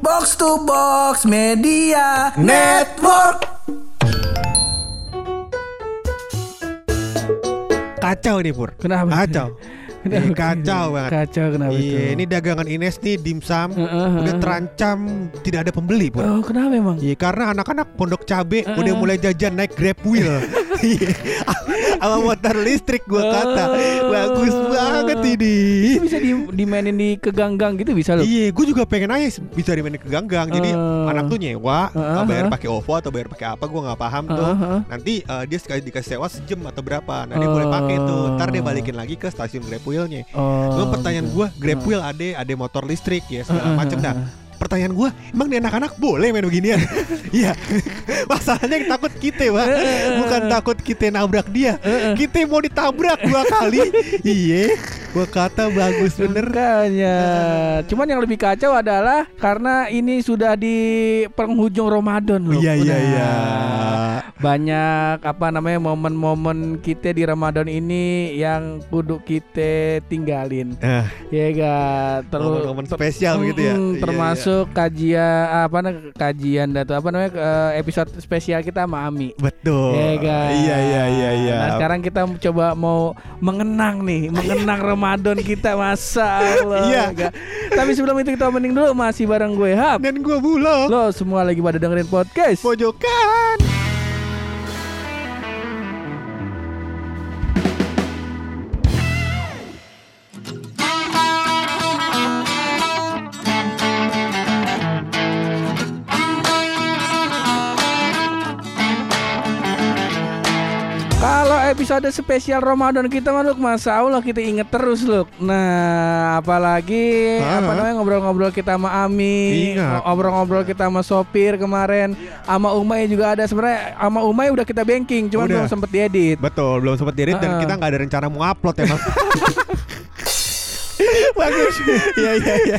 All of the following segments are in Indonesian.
Box to Box Media Network. Kacau nih Pur Kenapa? Kacau Kenapa? Ini kacau banget Kacau kenapa Iya itu? ini dagangan Ines nih dimsum Heeh, Udah heeh. terancam tidak ada pembeli Pur Oh kenapa emang? Iya karena anak-anak pondok cabe Heeh. udah mulai jajan naik grab wheel Iya. Sama motor listrik gua kata Oh. Bagus banget ini Itu bisa di, dimainin di keganggang gitu bisa loh. Iya, gue juga pengen aja bisa dimainin ke ganggang. Jadi Eh. anak tuh nyewa, Heeh, bayar heeh. pakai OVO atau bayar pakai apa, gue nggak paham tuh. Heeh, heeh. Nanti eh, dia sekali dikasih sewa sejam atau berapa, nah dia boleh pakai tuh. Ntar dia balikin lagi ke stasiun Grab Wheel-nya. Oh. Cuma pertanyaan gitu. gue, Grab Wheel ada, ada motor listrik ya segala macam dah. Pertanyaan gue, emang nih anak-anak boleh main beginian? Iya, masalahnya takut kita, pak. Bukan takut kita nabrak dia, kita mau ditabrak dua kali. Iya, gua kata bagus bener. Makanya. Cuman yang lebih kacau adalah karena ini sudah di penghujung Ramadan loh. Iya iya iya. Banyak apa namanya momen-momen kita di Ramadan ini yang kudu kita tinggalin. Eh, Ya ga terus momen-momen spesial begitu ya. Mm, Iya, termasuk kajian apa namanya kajian datu apa namanya eh, episode spesial kita sama Ami. iya. Betul. Ya ga? Iya iya iya iya. Nah sekarang kita coba mau mengenang nih, mengenang Ramadan kita masa Allah. Iya. ya? Tapi sebelum itu kita mending dulu masih bareng gue Hap. Dan gua bulog. Lo semua lagi pada dengerin podcast. Pojokan. Episode spesial Ramadan kita mah Luk, Masa Allah kita inget terus Luk Nah apalagi Ah. Apa namanya ngobrol-ngobrol kita sama Ami Ingat. Ngobrol-ngobrol kita sama sopir kemarin Sama Umay juga ada sebenarnya Sama Umay udah kita banking Cuman Udah. belum sempet diedit Betul, belum sempat diedit dan Heeh. kita nggak ada rencana mau upload emang. Bagus. Iya iya iya.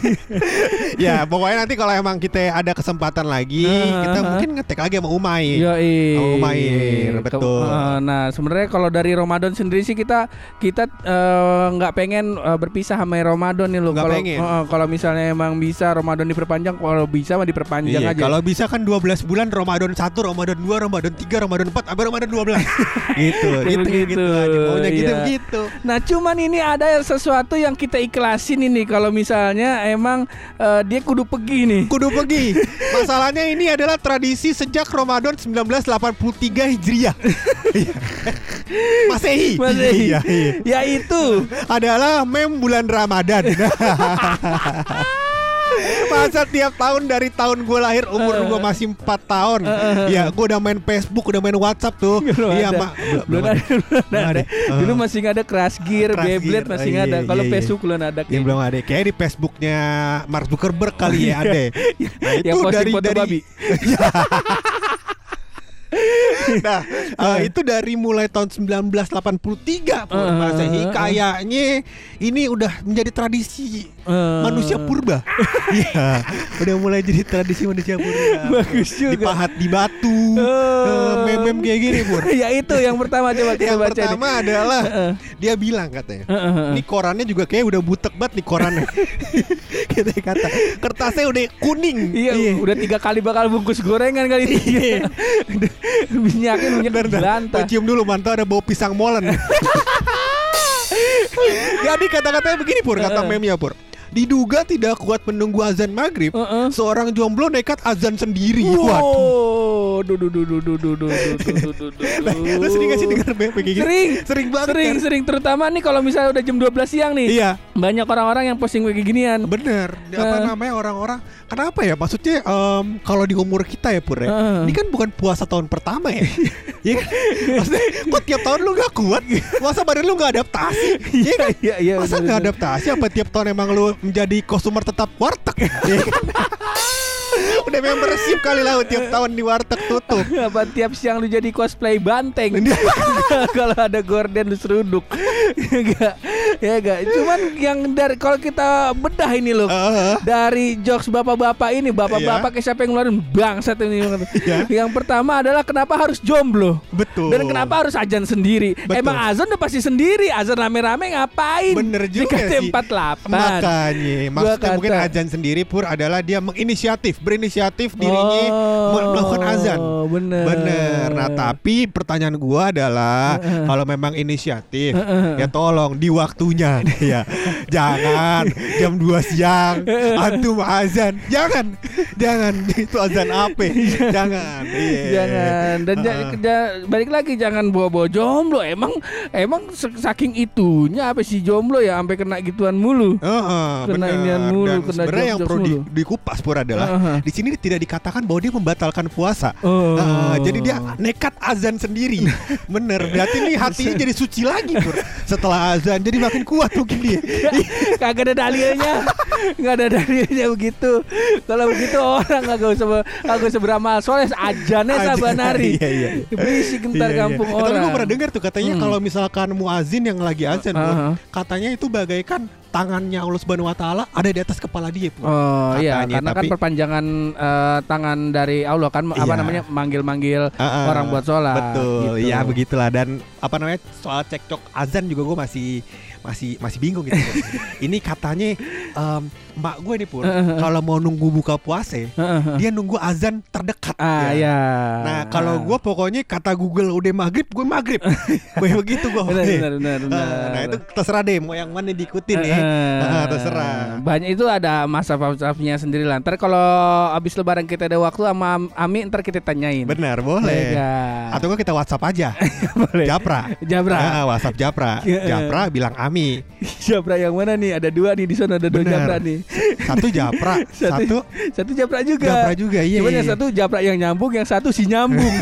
Ya, pokoknya nanti kalau emang kita ada kesempatan lagi, Heeh, kita heeh. mungkin ngetek lagi sama Umay. Sama Umair, Ke- betul. eh, Nah sebenarnya kalau dari Ramadan sendiri sih kita kita eh, nggak pengen eh, berpisah sama Ramadan nih loh. Nggak Kalau eh, kalau misalnya emang bisa Ramadan diperpanjang, kalau bisa mah diperpanjang Iya, aja. kalau bisa kan 12 bulan Ramadan 1, Ramadan 2, Ramadan 3, Ramadan 4, sampai Ramadan 12. gitu. Itu Begitu, gitu aja. Maunya gitu iya. begitu. Nah cuman ini ada sesuatu yang kita ikhlasin ini kalau misalnya emang eh, dia kudu pergi nih. Kudu pergi. Masalahnya ini adalah tradisi sejak Ramadan 1983 Hijriah. Iya. Masehi. Masehi. Iya, iya. Yaitu Adalah mem bulan Ramadan. Masa tiap tahun dari tahun gue lahir umur gue masih 4 tahun Ya gue udah main Facebook Udah main Whatsapp tuh Iya mak belum ada, belum ada. Dulu masih nggak ada Crash Gear, Crash Beyblade Gear. masih nggak ada. iya, Kalau iya, iya. Facebook belum ada. Ya kayaknya. belum ada Kayak di Facebooknya Mark Zuckerberg kali ya ada Nah Yang posting foto babi. Nah, eh, itu dari mulai tahun 1983 Pur Eh, Masehi eh, eh. kayaknya ini udah menjadi tradisi Eh, manusia purba. Iya, udah mulai jadi tradisi manusia purba. Bagus juga. Dipahat di batu. Oh. eh, Mem-mem kayak gini, Pur. ya itu yang pertama coba kita Yang baca pertama adalah dia bilang katanya. Ini korannya juga kayak udah butek banget nih korannya. Kita kata kertasnya udah kuning. Iya, udah tiga kali bakal bungkus gorengan kali ini. Minyaknya minyak. Gua cium dulu mantau ada bau pisang molen. Jadi kata-katanya begini Pur, kata memnya Pur. Diduga tidak kuat menunggu azan maghrib, Heeh. seorang jomblo nekat azan sendiri. Waduh. Wow, duh duh duh duh duh duh duh duh duh duh duh. Lu sering gak sih denger kayak gini? Sering. Sering banget Sering, kan? sering terutama nih kalau misalnya udah jam 12 siang nih. Iya, Banyak orang-orang yang posting kayak ginian. bener. Apa Eh. namanya orang-orang? Kenapa ya? Maksudnya em, kalau di umur kita ya Pur ya, Eh. ini kan bukan puasa tahun pertama ya. Iya kan? Maksudnya kok tiap tahun lu gak kuat? Masa badan lu gak adaptasi? Iya kan? iya, iya. Masa bener. adaptasi apa tiap tahun emang lu menjadi konsumer tetap warteg? Kan? Udah membership kali lah tiap tahun di warteg tutup. Apa tiap siang lu jadi cosplay banteng Kalau ada gorden lu seruduk Enggak ya enggak. Cuman yang dari kalau kita bedah ini loh. Heeh. Dari jokes bapak-bapak ini, bapak-bapak kayak siapa yang ngeluarin bangsat ini. Iya. Yang pertama adalah kenapa harus jomblo? Betul. Dan kenapa harus azan sendiri? Betul. Emang azan udah pasti sendiri, azan rame-rame ngapain? Bener juga sih. KT48. Makanya Maksudnya kata. mungkin azan sendiri Pur adalah dia menginisiatif Berinisiatif dirinya Oh, melakukan azan bener. Bener Nah tapi pertanyaan gua adalah Kalau memang inisiatif Ya tolong di waktunya ya Jangan jam 2 siang Antum azan Jangan Jangan Itu azan apa Jangan Iya. Jangan dan ja- Heeh. ja- balik lagi jangan bawa-bawa jomblo. Emang emang saking itunya apa sih jomblo ya sampai kena gituan mulu. Heeh, Kena bener. inian mulu, Dan kena sebenarnya yang perlu di, dikupas pur adalah Heeh. di sini tidak dikatakan bahwa dia membatalkan puasa. Oh. Heeh, jadi dia nekat azan sendiri. Bener. Berarti ini hatinya jadi suci lagi pur. Setelah azan jadi makin kuat mungkin dia. Kagak ada dalilnya. Enggak ada dalilnya begitu. Kalau begitu orang kagak usah kagak usah beramal soleh ajannya Ajan. sabanari. Iya, iya. Berisik ntar Iya, iya. kampung Eh, Tapi orang. gue pernah dengar tuh katanya Hmm. kalau misalkan muazin yang lagi azan Pur, Heeh. katanya itu bagaikan tangannya Allah Subhanahu wa taala ada di atas kepala dia pur. Oh iya, karena kan tapi- perpanjangan eh, tangan dari Allah kan apa Iya. namanya manggil-manggil Heeh. orang buat sholat. Betul, gitu. ya begitulah dan apa namanya soal cekcok azan juga gue masih masih masih bingung gitu. ini katanya em, emak gue nih pun kalau mau nunggu buka puasa dia nunggu azan terdekat. Ah ya. ya. Nah kalau gue pokoknya kata Google udah maghrib gue maghrib, gue begitu gue. benar benar benar. benar. Nah itu terserah deh mau yang mana diikutin ya. Eh, Ah, terserah. Banyak itu ada masa nya sendiri lah. Ntar kalau abis lebaran kita ada waktu sama Am- Ami ntar kita tanyain. Benar boleh. Iya. Atau enggak kita WhatsApp aja. Boleh. Japra. Jabra. Ah, WhatsApp Japra. Iya. Japra bilang Ami. Jabra yang mana nih? Ada dua nih di sana ada dua Benar. Jabra nih. Satu Japra, satu satu Jabra juga. Japra juga. Iya. Cuman iya, yang iya. satu Jabra yang nyambung, yang satu si nyambung.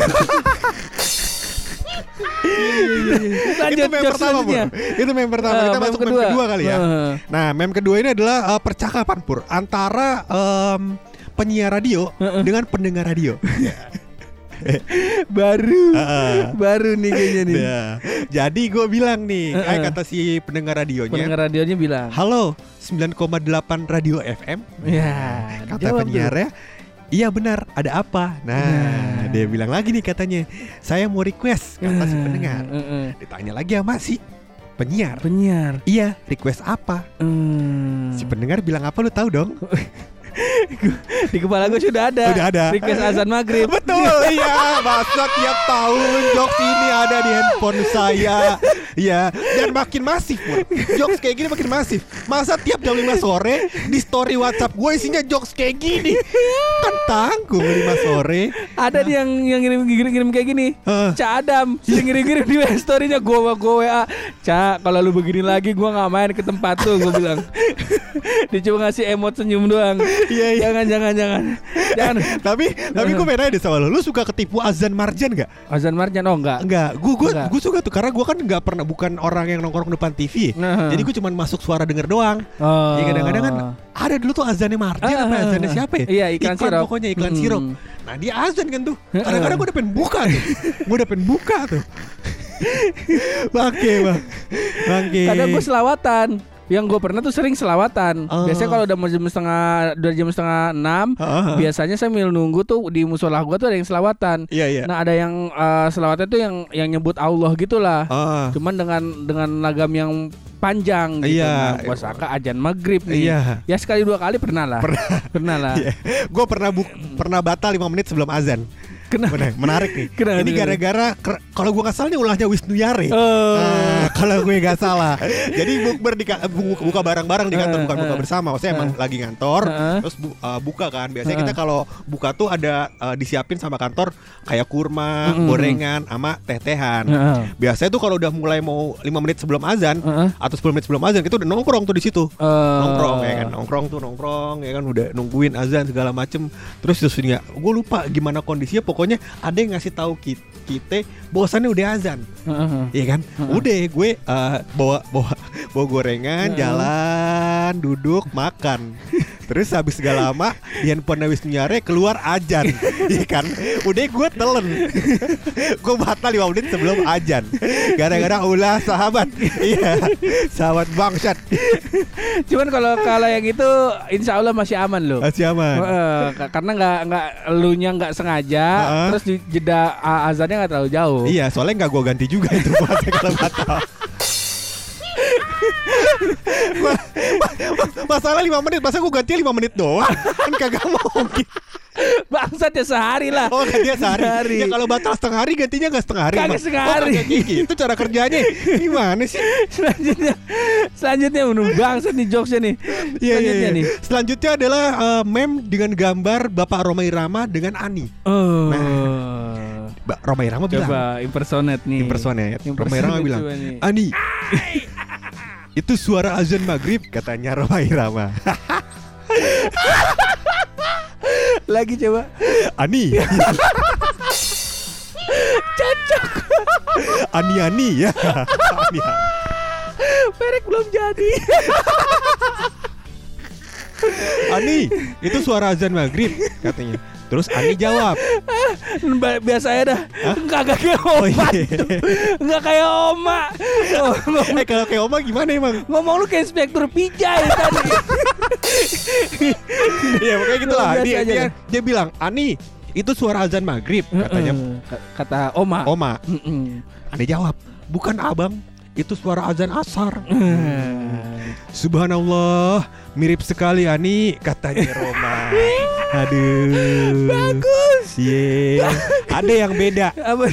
Lanjut itu meme pertama Pur. selanjutnya. Itu meme pertama. Eh, Kita meme masuk meme kedua kali ya. Eh. Nah, meme kedua ini adalah eh, percakapan Pur antara em, penyiar radio dengan pendengar radio. baru Heeh. baru nih kayaknya nih. Nah, jadi gue bilang nih, kayak kata si pendengar radionya, Pendengar radionya bilang. "Halo, 9,8 radio FM." Ya, Kata jawab tuh. penyiarnya, "Iya benar, ada apa?" Nah, Nah. dia bilang lagi nih katanya, "Saya mau request," kata si pendengar. eh, eh. Ditanya lagi sama si penyiar. Penyiar. Iya, request apa? Hmm. Si pendengar bilang apa lu tahu dong? Di kepala gue sudah ada. Udah ada. Request azan maghrib. Betul, iya. Masa tiap tahun jokes ini ada di handphone saya. Iya, dan makin masif pun. Jokes kayak gini makin masif. Masa tiap jam 5 sore di story WhatsApp gue isinya jokes kayak gini. Kan tanggung 5 sore. Ada nih yang yang ngirim ngirim, ngirim kayak gini. Heeh. Cak Adam, sering ngirim-ngirim di story-nya gua gua WA. Cak, kalau lu begini lagi gua nggak main ke tempat tuh, gua bilang. Dia cuma ngasih emot senyum doang. Iya, iya. Jangan jangan jangan. Jangan. Tapi tapi gue pengen nanya deh sama lu, lu suka ketipu azan marjan gak? Azan Marjan oh enggak. Enggak, gue gue gue suka tuh karena gue kan nggak pernah bukan orang yang nongkrong depan TV. Nah. Jadi gue cuma masuk suara denger doang. Oh. Ya kadang-kadang kan ada dulu tuh azannya Marjan Ah, apa ah, azannya siapa ya? Iya, iklan sirup. pokoknya iklan Mm. sirup. Nah dia azan kan tuh. Kadang-kadang gue udah pengen buka tuh. gue udah pengen buka tuh. Bangke bang. Bangke. Kadang gue selawatan. Yang gue pernah tuh sering selawatan. Oh. Biasanya kalau udah mau jam setengah, udah jam setengah enam, ah. biasanya sambil nunggu tuh di musola gue tuh ada yang selawatan. Iya iya. Nah ada yang eh, selawatan tuh yang yang nyebut Allah gitulah. Ah. Cuman dengan dengan lagam yang panjang gitu. Iya. Nah, sangka ajan maghrib nih. Iya. Ya sekali dua kali pernah lah. Pernah. lah. Iya. Gue pernah bu pernah batal 5 menit sebelum azan. Kenapa? Bener, menarik nih. Kenapa? Ini gara-gara kalau gue nggak salah ini ulahnya Wisnu Yare. Oh. Ah, kalau gue nggak salah. Jadi bukber di ka- bu- buka bareng-bareng di kantor bukan buka bersama. Maksudnya emang lagi ngantor terus bu- uh, buka kan. Biasanya kita kalau buka tuh ada uh, disiapin sama kantor kayak kurma, Mm-mm. gorengan sama teh-tehan. Biasanya tuh kalau udah mulai mau 5 menit sebelum azan atau 10 menit sebelum azan kita udah nongkrong tuh di situ. Nongkrong ya kan nongkrong tuh nongkrong ya kan udah nungguin azan segala macem terus terus gue lupa gimana kondisinya pokoknya ada yang ngasih tahu ki- kita bosannya udah azan Heeh. Iya kan udah gue eh, bawa bawa bawa gorengan Heeh. jalan duduk makan Terus habis gak lama di handphone Wisnu Nyare keluar ajan. Iya kan? Udah gue telen Gue batal 5 menit sebelum ajan. Gara-gara ulah sahabat. Iya. Sahabat bangsat. Cuman kalau kalau yang itu insya Allah masih aman loh. Masih aman. Ka- karena nggak nggak elunya nggak sengaja, Heeh. terus di jeda azannya nggak terlalu jauh. Iya soalnya gak gue ganti juga itu kalau batal Masalah 5 menit Masa gue ganti 5 menit doang Kan kagak mungkin Bangsat ya sehari lah. Oh gantinya sehari. Sehari. Ya kalau batal setengah hari gantinya nggak setengah hari. Kagak setengah Oh, hari. gigi. Itu cara kerjanya. Gimana sih? selanjutnya, selanjutnya menurut bangsat nih jokesnya nih. Iya, iya, Selanjutnya iya. nih. Selanjutnya adalah eh, meme dengan gambar Bapak Roma Irama dengan Ani. Oh. Mbak Roma Irama bilang. Coba impersonate nih. Impersonate. Roma Impersonate Irama bilang. nih. Ani. Itu suara azan maghrib katanya Roma Irama. Lagi coba. Ani. Cocok. Ani Ani ya. Ani. Perek belum jadi. Ani, itu suara azan maghrib katanya. Terus Ani jawab, Biasa ya dah. Enggak kayak Oh, oma. iya. Enggak kayak oma. Oh, eh kalau kayak Oma gimana emang? ngomong lu kayak inspektur pijai tadi. Iya pokoknya gitu lah. Dia, dia, lah. dia bilang, Ani, itu suara azan maghrib katanya kata oma. Oma. Mm-mm. Ani jawab, bukan abang, itu suara azan asar. Hmm. Subhanallah, mirip sekali Ani katanya Roma. Aduh. Bagus. Iya. Ada yang beda.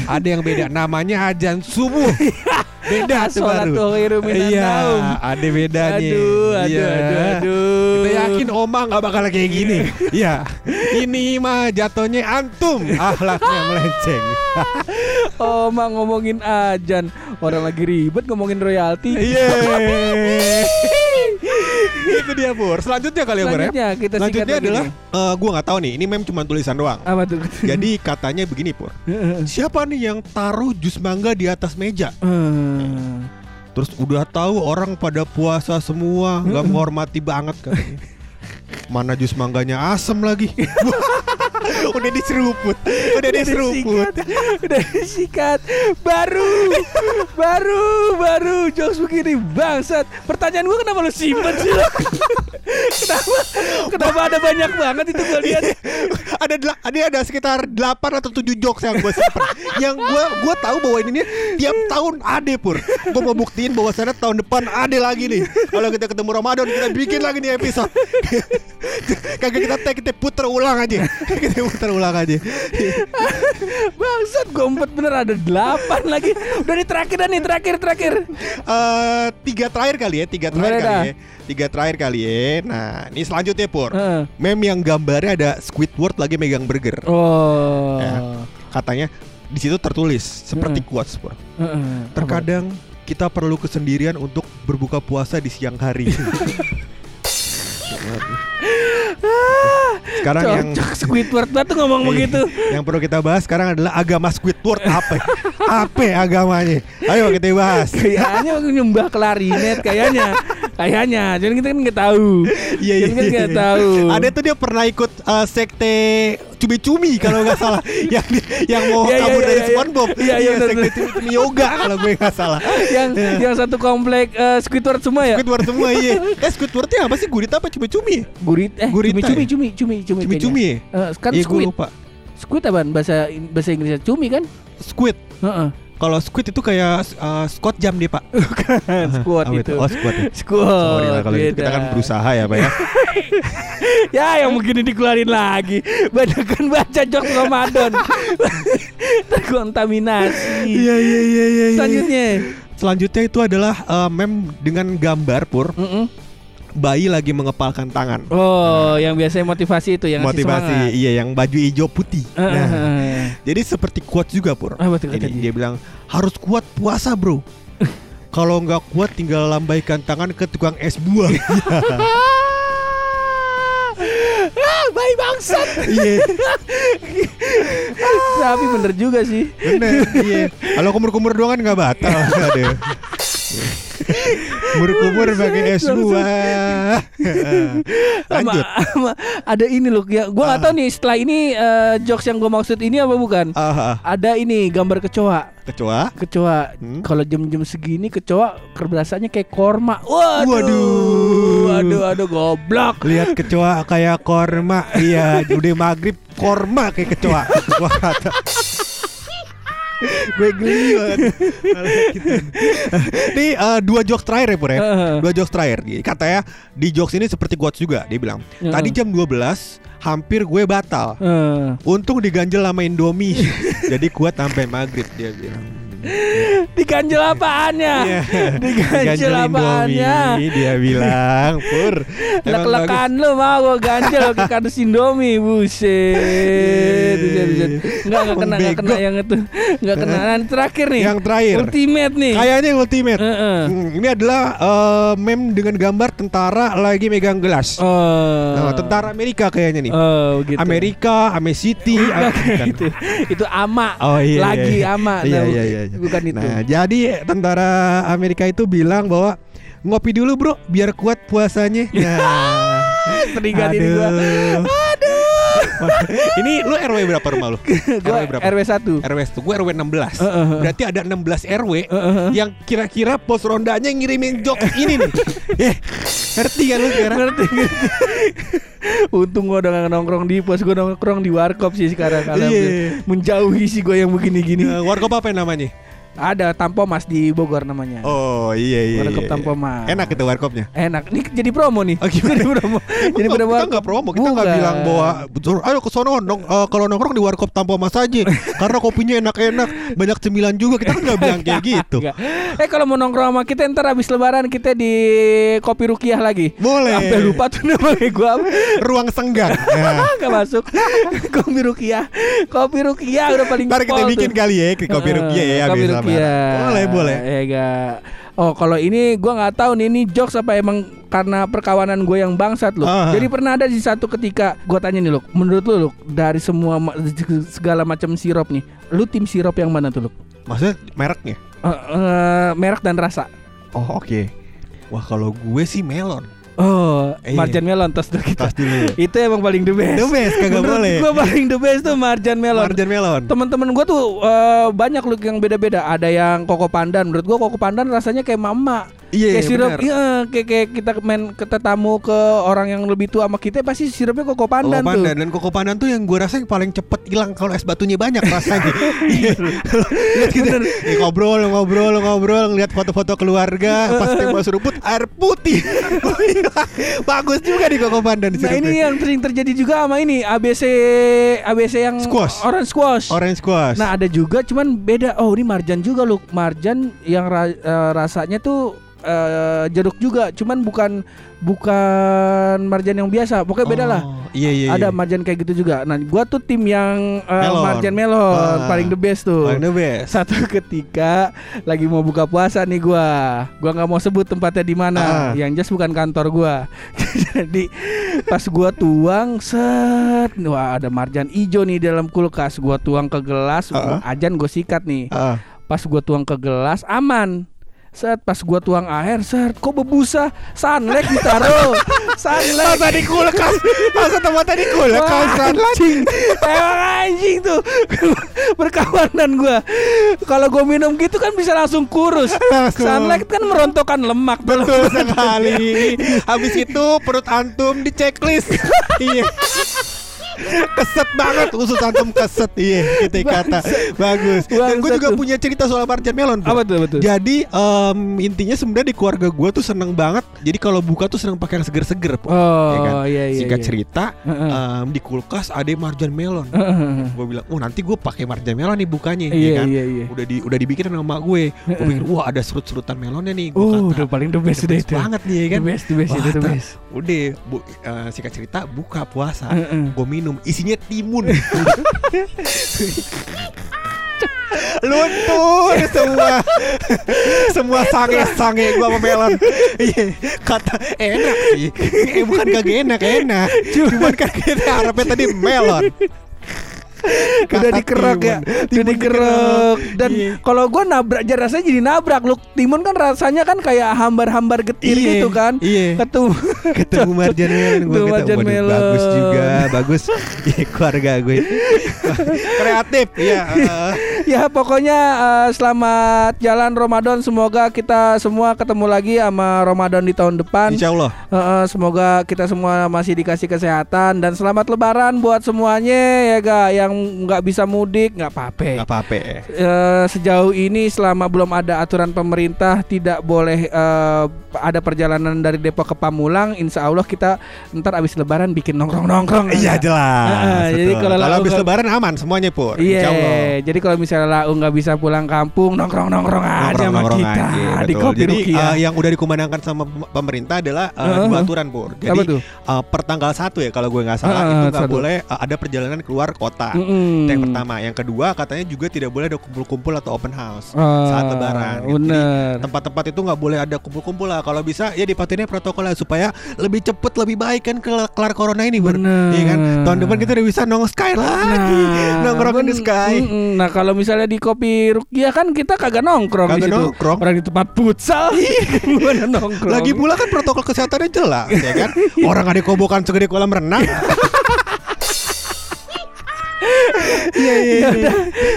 Ada yang beda. Namanya azan subuh. Beda tuh baru. Iya, ada bedanya. Aduh, aduh, Iya. aduh, aduh. Kita yakin Oma nggak bakal kayak gini. Iya. Ini mah jatuhnya antum ahlaknya melenceng. Oma ngomongin ajan. Orang lagi ribet ngomongin royalti. Iya. Itu dia Pur. Selanjutnya kali ya Pur ya. Selanjutnya kita Selanjutnya adalah nih. eh, gua nggak tahu nih. Ini meme cuma tulisan doang. apa tuh? Jadi katanya begini Pur. Siapa nih yang taruh jus mangga di atas meja? Hmm. Terus udah tahu orang pada puasa semua, nggak menghormati banget katanya. Mana jus mangganya asem lagi. udah diseruput, udah diseruput. Udah disikat. Baru, baru, baru jokes begini bangsat. Pertanyaan gua kenapa lu simpen sih? Kenapa? Kenapa ada banyak banget itu gue lihat? ada dela- ada ada sekitar 8 atau 7 jokes yang gue simpen. yang gue gue tahu bahwa ini nih tiap tahun ada pur. Gue mau buktiin bahwa sana tahun depan ada lagi nih. Kalau kita ketemu Ramadan kita bikin lagi nih episode. Kagak kita tag kita puter ulang aja. kita puter ulang aja. Bangsat gompet bener ada delapan lagi. Udah nih terakhir dah nih terakhir terakhir. Eh tiga terakhir kali ya, tiga terakhir Boleh kali ya. Tiga terakhir kali ya. Nah, ini selanjutnya Pur. Heeh. Meme yang gambarnya ada Squidward lagi megang burger. Oh. Ya. Katanya di situ tertulis seperti quotes Pur. Heeh. Terkadang kita perlu kesendirian untuk berbuka puasa di siang hari. sekarang yang Cocok Squidward banget tuh ngomong begitu. yang perlu kita bahas sekarang adalah agama Squidward apa? apa agamanya? Ayo kita bahas. Kayaknya nyembah klarinet kayaknya. Kayaknya. Jadi kita kan nggak tahu. Iya iya. Kita kan nggak iya. tahu. Ada tuh dia pernah ikut uh, sekte cumi-cumi kalau nggak salah. yang yang mau Iya, iya, kabur iya, dari iya. SpongeBob. Iya, iya, benar, sekte cumi-cumi yoga kalau gue nggak salah. yang yang satu komplek eh, Squidward semua ya? Squidward semua iya. Eh Squidwardnya apa sih? Gurita apa cumi-cumi? Gurit eh Gurita cumi, ya? cumi cumi cumi cumi ya? Eh, kan Iya gue squid. lupa. Squid apaan bahasa bahasa Inggrisnya cumi kan? Squid. Heeh. Kalau squid itu kayak uh, Scott jam deh pak. Squad Apa itu. Oh squad. ya? Squad. Sorry lah kalau gitu. kita kan berusaha ya pak ya. ya yang mungkin dikeluarin lagi. Banyak kan baca jokes Ramadan. Terkontaminasi. iya iya iya. Selanjutnya. Selanjutnya itu adalah uh, meme dengan gambar pur Mm-mm. Bayi lagi mengepalkan tangan. Oh, yang biasanya motivasi itu yang Motivasi, iya yang baju hijau putih. Eh, Nah, eh. jadi seperti quote juga pur. Tuh Ini katanya? dia bilang harus kuat puasa bro. Kalau nggak kuat tinggal lambaikan tangan ke tukang es buah. ah, bayi bangsat. Iya, Tapi bener juga sih. bener. Iya. Kalau kumur-kumur doang kan nggak batal. Berkumur pakai es buah. Lanjut. sama- ada ini loh ya. Gua nggak tahu nih setelah ini eh, jokes yang gue maksud ini apa bukan? Ah, ah. Ada ini gambar kecoa. kecoa. Kecoa. Hmm. Kalau jam-jam segini kecoa kerasanya kayak korma. Waduh. Waduh. Waduh, aduh goblok. Lihat kecoa kayak korma. Iya, udah maghrib korma kayak kecoa. Gua kata. Gue geli banget. Nih eh, dua jokes terakhir ya Pur ya. Dua jokes terakhir. Katanya di jokes ini seperti quotes juga. Dia bilang, tadi jam 12 hampir gue batal. Untung diganjel sama Indomie. Jadi kuat sampai maghrib dia bilang. Diganjel apaannya? Iya. Diganjel apaannya? Indomie, Dia bilang, Pur. emang bagus." Lek-lekan lu mau gue ganjel ke kardus Indomie Buset. Enggak, enggak kena, enggak kena yang itu Enggak kena Nah, terakhir nih Yang terakhir. Ultimate nih Kayaknya ultimate. Hmm, ini adalah eh, meme dengan gambar tentara lagi megang gelas. Oh Nah, tentara Amerika kayaknya nih. Oh gitu Amerika, Ame City, ah, itu itu ama Oh iya. lagi iya. ama Iya, Nah, iya, iya, iya. Bukan itu Nah, jadi tentara Amerika itu bilang bahwa ngopi dulu, Bro, biar kuat puasanya. Nah. teringat ini gua Aduh. ini lu RW berapa rumah lu? gua RW berapa? RW 1 RW 1 gue RW 16 Heeh. Berarti ada 16 RW Heeh. Yang kira-kira pos rondanya ngirimin jokes ini nih Eh, Ngerti kan lu sekarang? Ngerti ngerti. Untung gua udah gak nongkrong di pos Gua nongkrong di warkop sih sekarang. Alhamdulillah. Menjauhi sih gue yang begini-gini Eh, Warkop apa namanya? Ada Tampomas di Bogor namanya Oh iya iya Warkop iya. Tampomas. Enak itu warkopnya Enak, ini jadi promo nih. Oh, gimana? jadi promo. jadi promo. kita nggak promo, kita nggak bilang bahwa "Betul, ayo ke sono nong, eh, kalau nongkrong di warkop tanpa mas aja karena kopinya enak-enak, banyak cemilan juga. Kita kan nggak bilang kayak gitu. Enggak. Eh kalau mau nongkrong sama kita ntar habis lebaran kita di Kopi Rukiah lagi. Boleh. Sampai lupa tuh namanya gua. Ruang senggang. Nah, Enggak masuk. Kopi Rukiah. Kopi Rukiah udah paling Ntar kita bikin tuh. kali ya kopi Heeh, rupiah ya Kopi habis Rukiah. lebaran. Boleh boleh. Ya enggak. Oh kalau ini gua nggak tahu nih ini jokes apa emang karena perkawanan gue yang bangsat loh. Ah. Jadi pernah ada di satu ketika gua tanya nih loh, menurut lu loh dari semua ma- segala macam sirup nih, lu tim sirup yang mana tuh loh? Maksudnya mereknya? Eh, eh, merek dan rasa. Oh oke. Wah kalau gue sih melon. Oh, Iya. Marjan Melon tos dulu kita. Tas dulu. Itu emang paling the best. The best, kagak Menurut boleh. Gua paling the best tuh Marjan Melon. Marjan melon. Teman-teman gua tuh eh, banyak loh yang beda-beda. Ada yang koko pandan. Menurut gua koko pandan rasanya kayak mama. Iya, kayak sirup, iya, kayak, kayak kita main ke tamu ke orang yang lebih tua sama kita pasti sirupnya koko pandan, Koko tuh. pandan dan koko pandan tuh yang gue rasa yang paling cepet hilang kalau es batunya banyak rasanya. Iya. Lihat gitu. Nih, ngobrol, ngobrol, ngobrol, ngeliat foto-foto keluarga, pas tembak seruput air putih. Bagus juga di koko pandan Nah ini sirupnya. yang sering terjadi juga sama ini ABC ABC yang Squash. orange squash. Orange squash. Nah ada juga cuman beda. Oh ini marjan juga loh. Marjan yang ra- eh, rasanya tuh eh, jeruk juga. Cuman bukan bukan marjan yang biasa. Pokoknya beda lah. Oh, Iya iya. Ada iya. marjan kayak gitu juga. Nah gua tuh tim yang eh, Melon. marjan melon Ah. paling the best tuh. Paling the best. Satu ketika lagi mau buka puasa nih gua. Gua nggak mau sebut tempatnya di mana. Ah. Yang jelas bukan kantor gua. Jadi pas gua tuang set wah ada marjan ijo nih dalam kulkas. Gua tuang ke gelas, Ah. ajan gua sikat nih. Ah. Pas gua tuang ke gelas aman. Set pas gua tuang air, set kok bebusa, sunlight ditaruh, sunlight Masa di kulkas? Masa tempatnya di Wah, kulkas? anjing Emang anjing tuh Berkawanan gua Kalau gua minum gitu kan bisa langsung kurus Langsung. Sunlight kan merontokkan lemak Betul sekali. Habis itu perut antum di checklist. iya. Keset banget usus antum keset. Iya kita kata. Bagus. Dan gue juga punya cerita soal marjan melon. Apa tuh betul? jadi em, intinya sebenarnya di keluarga gue tuh seneng banget. Jadi kalau buka tuh seneng pakai yang seger-seger. Oh Ya kan? iya iya singkat iya. cerita em, di kulkas ada marjan melon. Gue bilang oh nanti gue pakai marjan melon nih bukanya Iya ya kan? iya iya. Udah di udah dibikin sama gue. Gue pikir wah ada serut-serutan melonnya nih gue Oh kata. udah paling the best the best itu. banget nih ya kan? The best the best Wah, itu the tak- best. Udah, bu, eh, singkat cerita buka puasa. Gue minum, isinya timun. Luntur semua. Semua sange-sange gua sama melon. Iya Kata enak sih. Eh bukan kagak enak Enak. Cuman kan kita harapnya tadi melon udah dikerok ya, timun. udah Timun dikerok. Dan Iya. kalau gua nabrak jadi rasanya jadi nabrak. Lu timun kan rasanya kan kayak hambar-hambar getir Iya, gitu kan. iya. Ketemu ketemu Marjan Melon gue Ketemu Melon. bagus juga bagus ya, keluarga gue kreatif ya eh. ya pokoknya eh, selamat jalan Ramadan. Semoga kita semua ketemu lagi sama Ramadan di tahun depan. Insya Allah Eh, eh, semoga kita semua masih dikasih kesehatan dan selamat Lebaran buat semuanya ya ga yang nggak bisa mudik nggak apa-apa. nggak apa-apa Eh, sejauh ini selama belum ada aturan pemerintah tidak boleh eh, ada perjalanan dari Depok ke Pamulang, insya Allah kita ntar abis Lebaran bikin nongkrong-nongkrong. iya ya. jelas Heeh, jadi kalau kalau nggak- lebaran aman semuanya pur Iya, jadi kalau misalnya Lau nggak bisa pulang kampung, nongkrong-nongkrong aja sama kita aja, di kopi Jadi Rukia. eh, yang udah dikumandangkan sama pem- pemerintah adalah eh, Heeh. dua aturan pur. Jadi Apa tuh? eh, per tanggal satu ya kalau gue nggak salah Heeh, itu nggak boleh eh, ada perjalanan keluar kota. Mm-mm. Itu yang pertama. Yang kedua katanya juga tidak boleh ada kumpul-kumpul atau open house Ah, saat lebaran. gitu. Bener. tempat-tempat itu nggak boleh ada kumpul-kumpul lah. Kalau bisa ya dipatuhinnya protokolnya supaya lebih cepet lebih baik kan kelar, kelar corona ini. Bener. Iya kan? Tahun depan kita udah bisa nong sky lagi. nongkrong in the ben- sky. mm-mm. Nah kalau misalnya di kopi Rukia kan kita kagak nongkrong di Kagak situ. nongkrong. Orang di tempat futsal. Gimana nongkrong? Lagi pula kan protokol kesehatannya jelas ya kan. Orang ada kobokan segede kolam renang. Iya iya. Ya iya.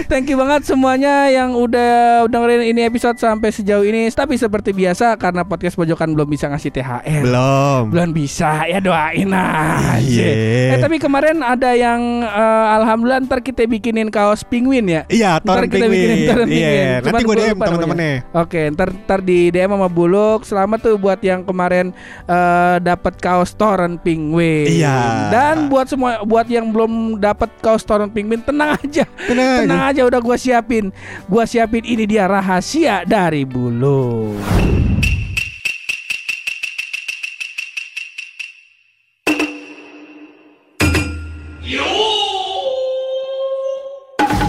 thank you banget semuanya yang udah dengerin ini episode sampai sejauh ini. Tapi seperti biasa karena podcast pojokan belum bisa ngasih THR. Belum. Belum bisa ya doain aja. Iya. Eh tapi kemarin ada yang eh, alhamdulillah ntar kita bikinin kaos penguin ya. Iya, Ntar kita Penguin. bikinin Toren Iya, Penguin. Cuman nanti gue DM teman-temannya. Oke, ntar ntar di DM sama Buluk. Selamat tuh buat yang kemarin eh, dapat kaos Toren Penguin. Iya. Dan buat semua buat yang belum dapat kaos Toren Penguin tenang aja. Tenang aja. Tenang aja udah gua siapin. Gua siapin ini dia rahasia dari Buluk.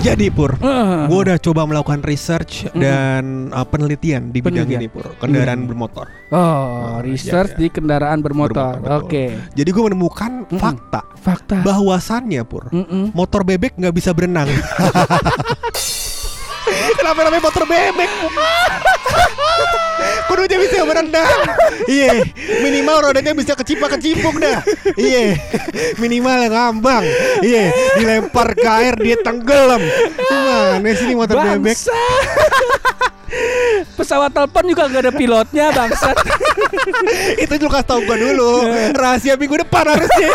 Jadi Pur, Eh. gue udah coba melakukan research dan uh, penelitian di bidang Penelitian. ini Pur, kendaraan Hmm. bermotor. Oh, Oh, research iya, iya. di kendaraan bermotor. Bermotor. Oke. Jadi gue menemukan fakta Fakta. bahwasannya Pur, Mm-mm. motor bebek nggak bisa berenang. Kenapa namanya motor bebek? Kudunya bisa berenang. Iya, minimal rodanya bisa kecipak kecipuk dah. Iya, minimal yang ngambang. Iya, dilempar ke air dia tenggelam. Gimana sih ini motor bebek? Bangsa. Pesawat telepon juga gak ada pilotnya bangsat. Itu juga kasih tau gue dulu. Rahasia minggu depan harusnya.